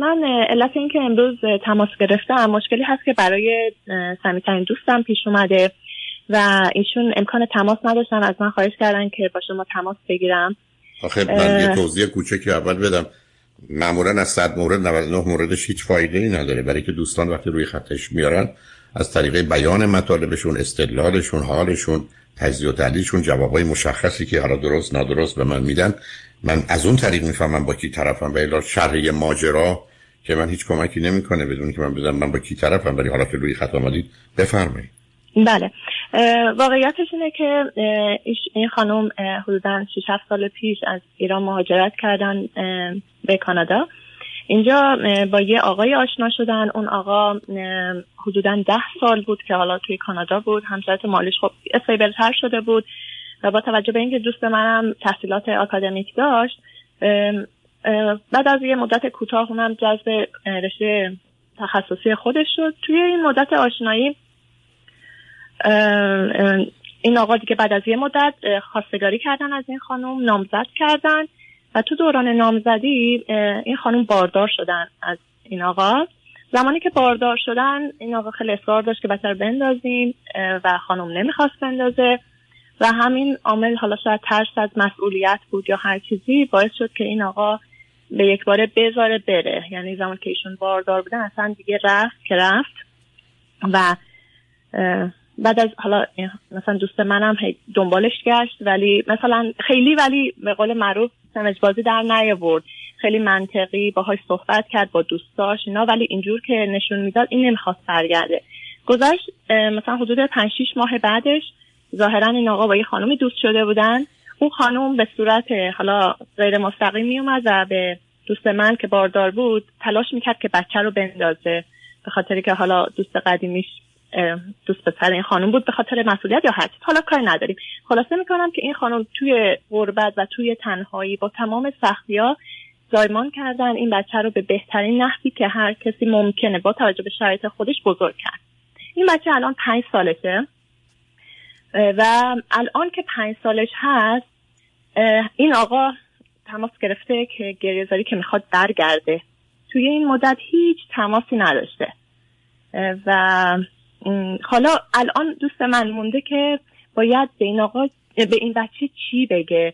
من علت اینکه امروز تماس گرفتم مشکلی هست که برای سمیترین دوستم پیش اومده و ایشون امکان تماس نداشتن. از من خواهش کردن که با شما تماس بگیرم. آخه من یه توضیح کوچکی اول بدم. معمولا از صد مورد 99 موردش هیچ فایده ای نداره. برای که دوستان وقتی روی خطش میارن از طریق بیان مطالبشون استدلالشون حالشون تجزیه و تحلیلشون جوابای مشخصی که حالا درست نادرست به من میدن من از اون طریق می‌فهمم با کی طرفم و الا شرح ماجرا که من هیچ کمکی نمی‌کنه بدون که من بدم من با کی طرفم؟ ولی حالا که روی خط آمدید بفرمایید. بله. واقعیتش اینه که این خانم حدودا 6 سال پیش از ایران مهاجرت کردن به کانادا. اینجا با یه آقای آشنا شدن. اون آقا حدودا ده سال بود که حالا توی کانادا بود. همسرت مالیش خب استیبلتر شده بود. و با توجه به اینکه دوست منم تحصیلات آکادمیک داشت بعد از یه مدت کوتاه اونم جذب رشته تخصصی خودش شد. توی این مدت آشنایی این آقا دیگه بعد از یه مدت خواستگاری کردن از این خانم نامزد کردن و تو دوران نامزدی این خانم باردار شدن از این آقا. زمانی که باردار شدن این آقا خیلی اصرار داشت که بچه بندازیم و خانم نمی‌خواست بندازه. و همین عامل حالا شاید ترس از مسئولیت بود یا هر چیزی باعث شد که این آقا به یک باره بذاره بره. یعنی زمان که ایشون باردار بودن اصلا دیگه رفت که رفت. و بعد از حالا مثلا دوست منم دنبالش گشت ولی مثلا خیلی ولی به قول معروف سمج بازی در نیاورد. خیلی منطقی باهاش صحبت کرد با دوستاش اینا ولی اینجور که نشون می‌داد این نمی‌خواست برگرده. گذشت مثلا حدود 5 6 ماه بعدش ظاهرا این آقا با یه خانومی دوست شده بودن. اون خانم به صورت حالا غیر مستقیم میومد و به دوست من که باردار بود تلاش می‌کرد که بچه رو بندازه. به خاطری که حالا دوست قدیمیش دوست پسر این خانم بود به خاطر مسئولیت یا هرچی. حالا کاری نداریم. خلاصه می‌کنم که این خانم توی غربت و توی تنهایی با تمام سختی ها زایمان کردن. این بچه رو به بهترین نحوی که هر کسی ممکنه با توجه به شرایط خودش بزرگ کرد. این بچه الان پنج سالشه. و الان که پنج سالش هست این آقا تماس گرفته که گریزاری که می‌خواد برگرده. توی این مدت هیچ تماسی نداشته. و حالا الان دوست من مونده که باید به این آقا به این بچه چی بگه؟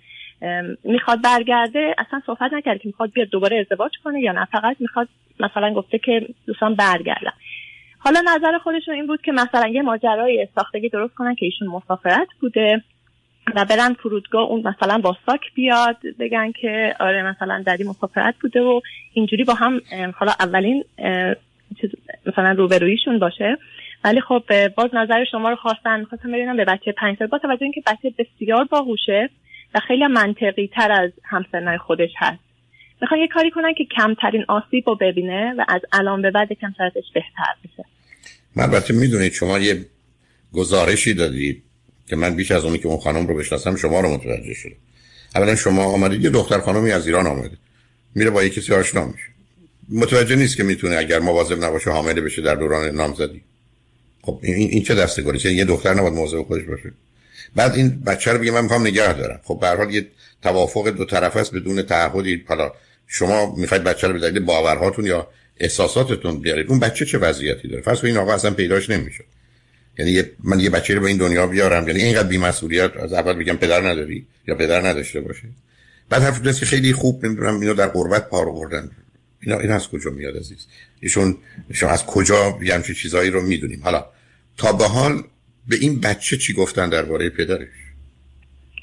می‌خواد برگرده اصلا صحبت نکرد که می‌خواد بیاد دوباره ازدواج کنه یا نه. فقط می‌خواد مثلا گفته که دوستان برگردم حالا نظر خودشون این بود که مثلا یه ماجرای ساختگی درست کنن که ایشون مسافرت بوده. و برن فرودگاه اون مثلا با ساک بیاد بگن که آره مثلا دری مسافرت بوده و اینجوری با هم حالا اولین مثلا روبرویشون باشه. ولی خب باز نظر شما رو خواستن خواستم ببینم به بچه پنج سال با توجه اینکه بچه بسیار باهوشه و خیلی منطقی تر از همسنای خودش هست. می‌خوان یه کاری کنن که کمترین آسیب رو ببینه و از الان به بعد کم بهتر بشه. من البته می‌دونید شما یه گزارشی دادید. که من بیش از اونی که اون خانم رو بشناسم شما رو متوجه شدم. اولا شما آمدید یه دختر خانمی از ایران آمده. میره با یه کسی آشنا میشه. متوجه نیست که می‌تونه اگر مواظب نباشه حامله بشه در دوران نامزدی. خب این, این چه دسته گلی یه دختر نباید مواظب خودش باشه. بعد این بچه رو بگه من می‌خوام نگه دارم. خب به حال یه توافق دو طرف است بدون تعهدی. حالا شما می‌خواید بچه رو به دلیل باورهاتون یا احساساتتون بیارید. اون بچه چه وضعیتی داره؟ فرض این آقا اصلا پیداش نمیشه یعنی من یه بچه رو به این دنیا بیارم. یعنی اینقدر بی‌مسئولیت از اول بگم پدر نداری یا پدر نداشته باشه. بعد حرف که خیلی خوب نمی‌دونم اینو در قربت پار آوردن. اینا این از کجا میاد عزیز؟ ایشون شما از کجا یه همچین چیزایی رو می‌دونیم؟ حالا تا به حال به این بچه چی گفتن درباره پدرش؟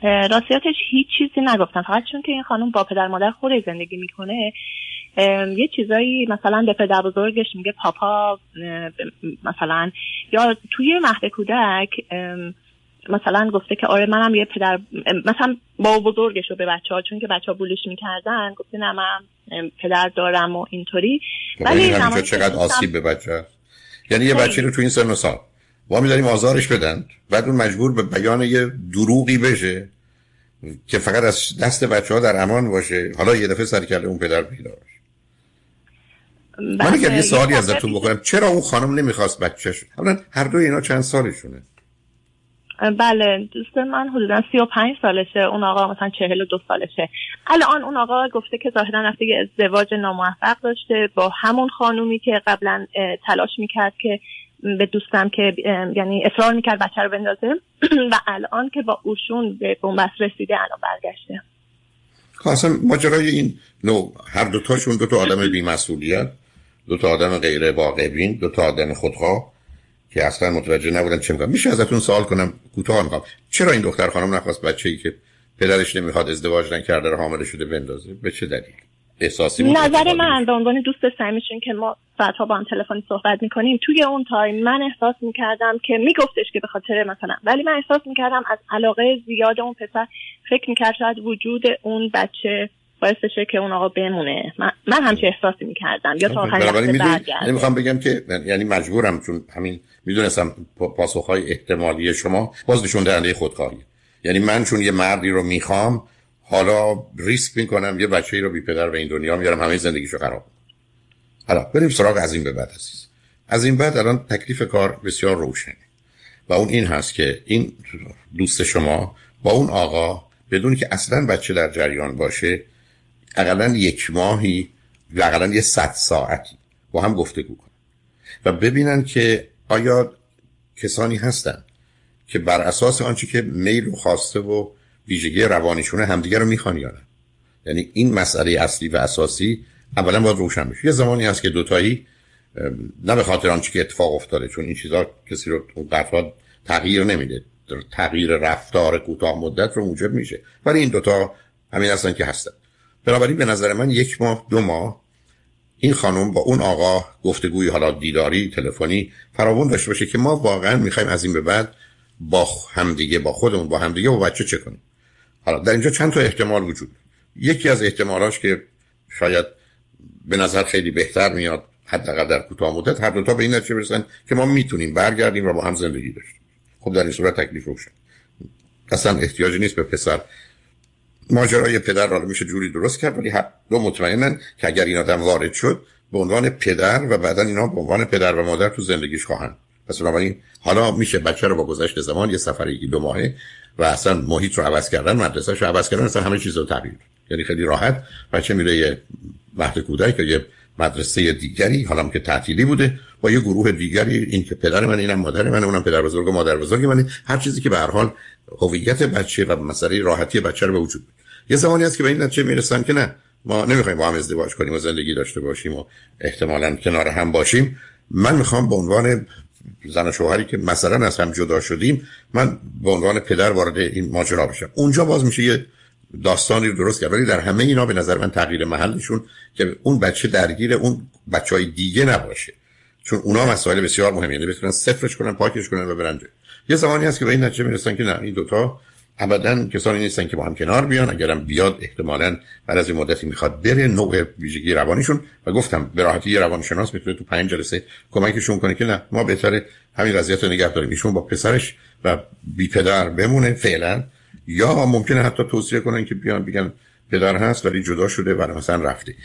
راستیاتش هیچ چیزی نگفتن. فقط چون که این خانم با پدر مادر خودش زندگی می‌کنه یه چیزایی مثلا به پدر بزرگش میگه پاپا مثلا یا توی مهد کودک مثلا گفته که آره منم یه پدر مثلا با بزرگش رو به بچه ها چون که بچه ها بولیش می‌کردن گفته نه من پدر دارم و اینطوری. خب، ولی چقدر آسیب به بچه یعنی یه بچه رو تو این سن و سال ما میداریم آزارش بدن بعد اون مجبور به بیان یه دروغی بشه که فقط از دست بچه ها در امان باشه. حالا یه دفعه سر کرده اون پدر پیدا من اگر یه سوالی ازتون بکنم. چرا اون خانم نمی‌خواست بچهش اولا هر دو اینا چند سالشونه؟ بله دوست من حدودا سی و پنج سالشه اون آقا مثلا چهل و دو سالشه. الان اون آقا گفته که ظاهرا رفته یه ازدواج ناموفق داشته با همون خانومی که قبلا تلاش می‌کرد که به دوستم که یعنی اصرار می‌کرد بچه رو بندازه. و الان که با اوشون به بنبست رسیده الان برگشته. خب اصلا ماجرای این نوع هر دوتاشون دو تا آدم بیمسئولیت. دو تا آدم غیر واقعبین دو تا آدم خودخواه که اصلا متوجه نبودن چه می‌کنم میشه ازتون سوال کنم؟ کوتاه می‌خوام. چرا این دختر خانم نخواست بچه ای که پدرش نمی‌خواد ازدواج نکرده رو حامل شده بندازه؟ به چه دلیل؟ احساسی نظر من به عنوان دوست صمیمیشون که ما بعدها با هم تلفنی صحبت می‌کنیم توی اون تایم من احساس می‌کردم که میگفتش که به خاطر مثلا ولی من احساس می‌کردم از علاقه زیاد اون پسر فکر می‌کرد شاید وجود اون بچه باعث بشه که اون آقا بمونه. من, من همچه احساسی می‌کردم. یا تا آخر یعنی می‌خوام بگم که یعنی مجبورم چون همین می‌دونستم پاسخهای احتمالی شما باز نشون دهنده خودخواهی. یعنی من چون یه مردی رو می‌خوام حالا ریسک می‌کنم یه بچه ای رو بی پدر به این دنیا میارم همه زندگیشو خراب حالا بریم سراغ از این به بعد عزیز. از این بعد الان تکلیف کار بسیار روشنه. و اون این هست که این دوست شما با اون آقا بدون که اصلا بچه در جریان باشه اقلا یک ماهی اقلا یه صد ساعتی با هم گفتگو کنن. و ببینن که آیا کسانی هستن که بر اساس آنچه که میل و خواسته و ویژگی روانیشونه همدیگه رو می‌خوان یا نه. یعنی این مسئله اصلی و اساسی اولا باید روشن بشه. یه زمانی هست که دوتایی نه به خاطر آنچه که اتفاق افتاده چون این چیزا کسی رو افراد تغییر نمیده. تغییر رفتار کوتاه مدت رو موجب میشه. ولی این دوتا همین هستن که هستن. بنابراین به نظر من یک ماه دو ماه این خانم با اون آقا گفتگوی حالا دیداری تلفنی فراوون داشته باشه که ما واقعا می‌خوایم از این به بعد با همدیگه با خودمون با همدیگه و بچه چه کنیم. حالا در اینجا چند تا احتمال وجود یکی از احتمالاش که شاید به نظر خیلی بهتر میاد حداقل در کوتاه مدت هر دو تا به این نتیجه برسن که ما می‌تونیم برگردیم و با هم زندگی داشتیم خب در این صورت تکلیف روشن. اصلا احتیاجی نیست به پسر ماجرای پدر را میشه جوری درست کرد ولی دو مطمئنن که اگر این آدم وارد شد به عنوان پدر و بعدا اینا به عنوان پدر و مادر تو زندگیش خواهند. پس بنابراین حالا میشه بچه رو با گذشت زمان یه سفر یکی دو ماهه و اصلا محیط رو عوض کردن مدرسه رو عوض کردن اصلا همه چیز رو تغییر یعنی خیلی راحت بچه میره یه مهد کودک که یه مدرسه دیگری حالا که تعطیلی بوده با یه گروه دیگری این که پدر من اینم مادر من اونم پدر بزرگ و مادر بزرگ من هر چیزی که به هر حال هویت بچه و مسئله راحتی بچه رو به وجود یه زمانی هست که به این نتیجه می‌رسن که نه ما نمی‌خوایم با هم ازدواج کنیم و زندگی داشته باشیم و احتمالا کنار هم باشیم. من می‌خوام به عنوان زن و شوهری که مثلا از هم جدا شدیم من به عنوان پدر وارد این ماجرا بشم. اونجا باز میشه یه داستانی رو درست کرد. ولی در همه اینا به نظر من تغییر محلشون که اون بچه درگیر اون بچه های دیگه نباشه. چون اونا مسائل بسیار مهمه. یعنی بتونن صفرش کنن پاکش کنن و برن یه زمانی هست که به این نتیجه می‌رسن که نه این دوتا ابدا کسانی نیستن که با هم کنار بیان. اگرم بیاد احتمالا بعد از این مدتی می‌خواد بره نوع ویژگی روانیشون. و گفتم به راحتی یه روانشناس می‌تونه تو پنج جلسه کمکشون کنه که نه ما بهتره همین وضعیت رو نگه داریم. ایشون با پسرش و بی پدر بمونه فعلا. یا ممکنه حتی توصیه کنن که بیان بگن پدر هست ولی جدا شده و مثلا رفته.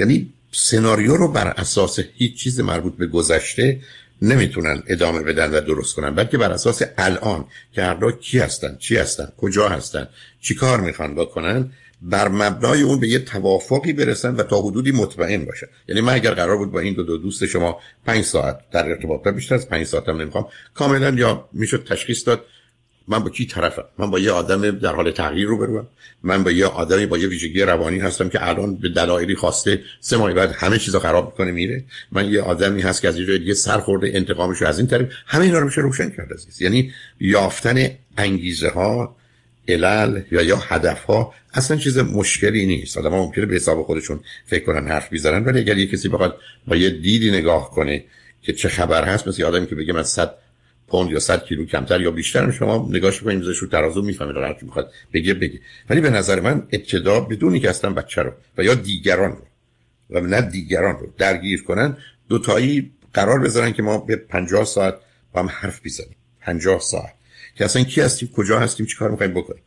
یعنی سناریو رو بر اساس هیچ چیز مربوط به گذشته نمی‌تونن ادامه بدن و درست کنن بلکه بر اساس الان که هر کی هستن چی هستن کجا هستن چی کار می‌خوان بکنن بر مبنای اون به یه توافقی برسن و تا حدودی مطمئن باشن. یعنی من اگر قرار بود با این دو, دو دوست شما پنج ساعت در ارتباط بیشتر از پنج ساعت هم نمی‌خوام کاملا یا می‌شد تشخیص داد من با کی طرفم؟ من با یه آدم در حال تغییر رو برم. من با یه آدمی با یه ویژگی روانی هستم که الان به دلایلی خواسته سه ماه بعد همه چیزو خراب می‌کنه میره. من یه آدمی هست که از یه دیگه سر خورده انتقامش از این طریق همه اینا رو میشه روشن کرد عزیز. یعنی یافتن انگیزه ها علل یا یا هدف ها اصلا چیز مشکلی نیست. آدم ها ممکنه به حساب خودشون فکر کنن حرف بیزنن ولی اگر یه کسی بخواد با یه دیدی نگاه کنه که چه خبر هست مثل آدمی که بگه من صد پوند یا 100 کیلو کمتر یا بیشتر شما نگاش کنید میذارش رو ترازو می‌فهمید هر کی می‌خواد بگه بگه. ولی به نظر من ابتدا بدونی که اصلا بچه رو و یا دیگران رو و نه دیگران رو درگیر کنن دو تایی قرار بذارن که ما به 50 ساعت با هم حرف بزنیم. 50 ساعت. که اصلا کی هستیم کجا هستیم چیکار می‌خوایم بکنیم.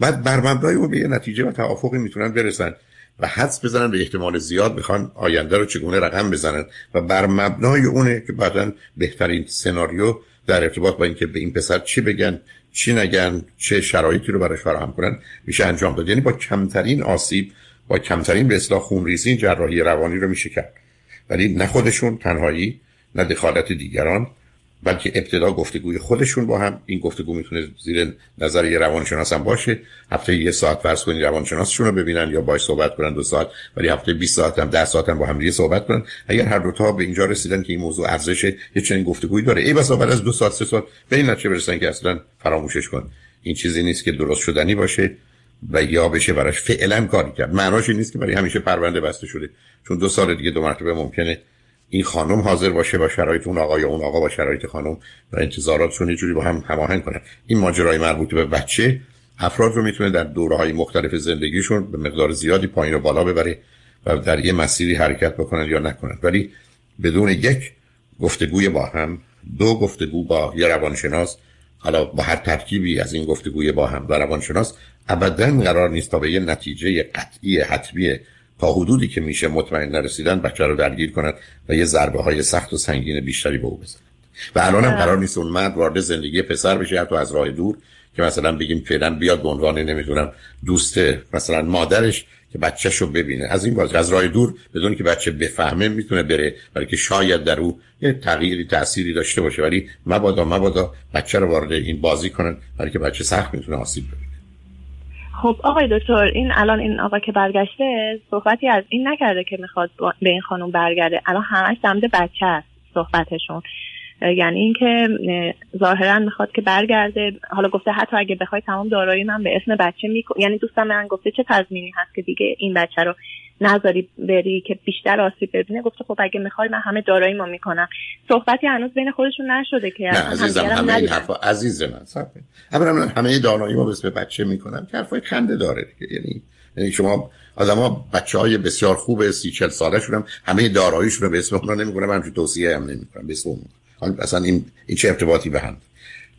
بعد بر مبنای اون به یه نتیجه و توافقی می‌تونن برسن و حدس بزنن به احتمال زیاد می‌خوان آینده رو چگونه رقم بزنن. و بر مبنای اونه که بعدا بهترین سناریو در ارتباط با اینکه به این پسر چی بگن چی نگن چه شرایطی رو براش فراهم کنن میشه انجام داد. یعنی با کمترین آسیب با کمترین به اصلاح خونریزی جراحی روانی رو میشه کرد. ولی نه خودشون تنهایی نه دخالت دیگران. بلکه ابتدا گفتگوی خودشون با هم این گفتگو می‌تونه زیر نظر یه روانشناس هم باشه. هفته یه ساعت فرض کنید روانشناسشون رو ببینن یا باش صحبت کنن دو ساعت ولی هفته 20 ساعت هم 10 ساعت هم با هم دیگه صحبت کنن. اگر هر دو تا به اینجا رسیدن که این موضوع ارزش یه چنین گفتگویی داره. ای بس بعد از دو ساعت سه ساعت به این نتیجه برسن که اصلا فراموشش کن. این چیزی نیست که درست شدنی باشه و یا بشه براش فعلا کاری کرد. معناش نیست که برای همیشه پرونده بسته شده. چون دو سال دیگه دو مرتبه ممکنه این خانم حاضر باشه با شرایط اون آقا یا اون آقا با شرایط خانم و انتظاراتشون یه جوری با هم هماهنگ کنن. این ماجرای مربوط به بچه افراد رو می‌تونه در دوره های مختلف زندگیشون به مقدار زیادی پایین و بالا ببره و در یه مسیری حرکت بکنن یا نکنن. ولی بدون یک گفتگوی با هم دو گفتگو با یه روانشناس حالا با هر ترکیبی از این گفتگوی با هم و روانشناس ابدا قرار نیست تا به یه نتیجه قطعی حتمی تا حدودی که میشه مطمئن نرسیدن بچه رو درگیر کنند و یه ضربه های سخت و سنگین بیشتری به او بزنند و الان هم قرار نیست اون مرد وارد زندگی پسر بشه حتی از راه دور که مثلا بگیم فعلا بیاد به عنوان نمی‌دونم دوست مثلا مادرش که بچهش رو ببینه. از این باز از راه دور بدون که بچه بفهمه می‌تونه بره برای که شاید در او یه تغییری تأثیری داشته باشه. ولی مبادا مبادا بچه رو وارد این بازی کنن برای که بچه سخت می‌تونه آسیب ببینه. خب آقای دکتر این الان این آقا که برگشته صحبتی از این نکرده که می‌خواد به این خانم برگرده. الان همش دمده بچه است صحبتشون. یعنی اینکه ظاهرا می‌خواد که برگرده. حالا گفته حتی اگه بخوای تمام دارایی من به اسم بچه میکن یعنی دوستم من گفته چه تضمینی هست که دیگه این بچه رو نذاری بری که بیشتر آسیب ببینه. گفته خب اگه می‌خوای من همه دارایی ما می‌کنم. صحبتی هنوز بین خودشون نشده که نه عزیزم همه این حرفا عزیز من صحبه اولا همه دارایی ما به بچه می‌کنم که حرفای خنده داره یعنی یعنی شما آدما بچه های بسیار خوب سی چل ساله شدم همه داراییشون رو به اسم اونا نمی‌کنم من توصیه هم نمی‌کنم. به اسم اون اصلا این این چه ارتباطی به هم؟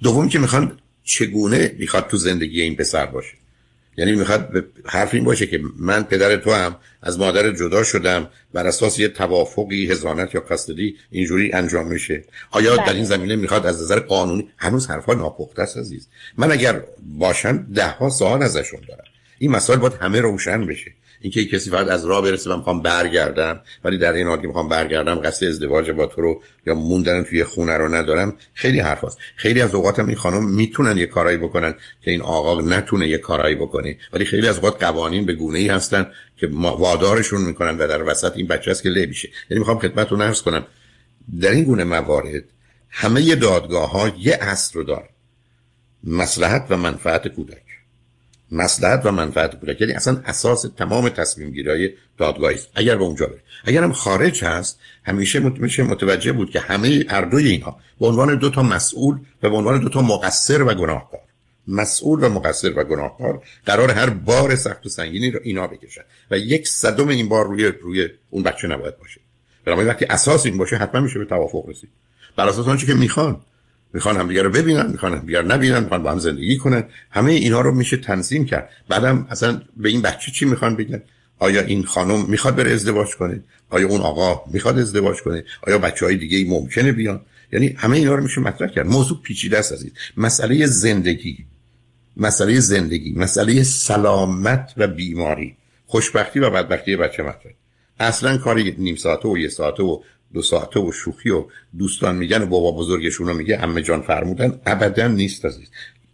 دوم که می‌خوان چگونه می‌خواد تو زندگی این پسر باشه؟ یعنی می‌خواد حرف این باشه که من پدر تو هم از مادر جدا شدم بر اساس یه توافقی هزانت یا کاستدی اینجوری انجام میشه. آیا در این بله. زمینه می‌خواد از نظر قانونی؟ هنوز حرفا ناپخته است عزیز. من اگر باشن ده ها سوال ازشون دارم. این مسائل باید همه روشن بشه. اینکه کسی فقط از راه برسه و می‌خوام برگردم. ولی در این حال که می‌خوام برگردم قصد ازدواج با تو رو یا موندن توی خونه رو ندارم. خیلی حرف هست. خیلی از اوقات این خانم می‌تونن یه کارایی بکنن که این آقا نتونه یه کارایی بکنه. ولی خیلی از اوقات قوانین به گونه ای هستن که وادارشون می‌کنن و در وسط این بچه است که له میشه. یعنی می‌خوام خدمتتون عرض کنم. در این گونه موارد همه دادگاه ها یه اصل رو دارن. مصلحت و منفعت کودک. مصلحت و منفعت کودک یعنی اصلا اساس تمام تصمیم گیری دادگاهی است. اگر به اونجا بره اگر هم خارج هست همیشه میشه متوجه بود که همه هر دوی اینها به عنوان دو تا مسئول و به عنوان دو تا مقصر و گناهکار. مسئول و مقصر و گناهکار قرار هر بار سخت و سنگینی رو اینا بکشن. و یک صدم این بار روی روی اون بچه نباید باشه. بنابراین وقتی اساس این باشه حتما میشه به توافق رسید. بر اساس آنچه که می‌خوان. می‌خوان هم دیگه رو ببینن می‌خوان هم دیگه نبینن می‌خوان با هم زندگی کنن. همه اینا رو میشه تنظیم کرد. بعدم اصلا به این بچه چی می‌خوان بگن؟ آیا این خانم می‌خواد بره ازدواج کنه؟ آیا اون آقا می‌خواد ازدواج کنه؟ آیا بچه های دیگه ای ممکنه بیان؟ یعنی همه اینا رو میشه مطرح کرد. موضوع پیچیده است عزیز. مسئله زندگی. مسئله زندگی. مسئله سلامت و بیماری. خوشبختی و بدبختی بچه مطرح. اصلا کاری نیم ساعته و یه ساعته و دو ساعته و شوخی و دوستان میگن و بابا بزرگشون رو میگه همه جان فرمودن. ابدا نیست عزیز.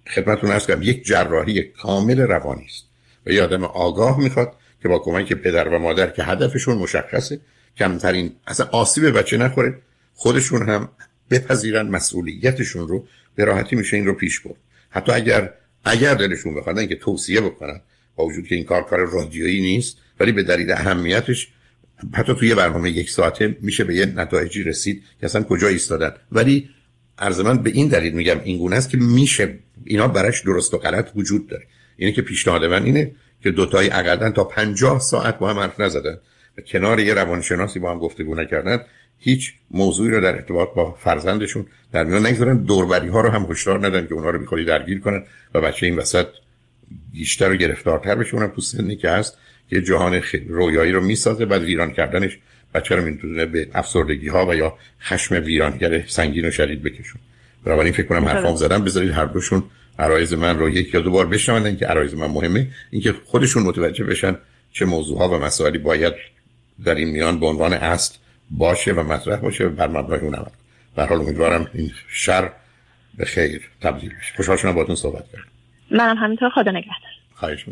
خدمتتون ارز کنم یک جراحی کامل روانی است. و یه آدم آگاه می‌خواد که با کمک پدر و مادر که هدفشون مشخصه کمترین اصلا آسیب بچه نخوره خودشون هم بپذیرن مسئولیتشون رو به راحتی میشه این رو پیش برد. حتی اگر اگر دلشون بخوادن که توصیه بکنن با وجود که این کار کار رادیویی نیست ولی به دلیل اهمیتش حتی توی برنامه یک ساعته میشه به یه نتایجی رسید که اصلا کجا ایستادن. ولی عرض من به این دلیل میگم این گونه است که میشه. اینا برش درست و غلط وجود داره. اینه که پیشنهاد من اینه که دوتایی اقلا تا پنجاه ساعت با هم حرف نزدن و کنار یه روانشناسی با هم گفتگو نکردن هیچ موضوعی رو در ارتباط با فرزندشون در میان نگذارن. دوربری ها رو هم هشدار ندن که اونها رو بیخوری درگیر کنن و بچه این وسط بیشتر و گرفتارتر بشه. اونم تو سنی که هست یه جهان رویایی رو می‌سازه بعد ویران کردنش بچه رو می‌تونه به افسردگی ها و یا خشم ویرانگر سنگین و شدید بکشون. بنابراین فکر کنم حرفام زدم بذارید هر دوشون عرایز من رو یک یا دو بار بشنون اینکه عرایز من مهمه. اینکه خودشون متوجه بشن چه موضوعها و مسائلی باید در این میان به عنوان اصل باشه و مطرح باشه و بر مبنای اون عمل. به حال امیدوارم این شر به خیر تبدیل بشه. خوشحال شدم باهاتون صحبت کردم. منم همینطور. خدا نگهدار. خواهش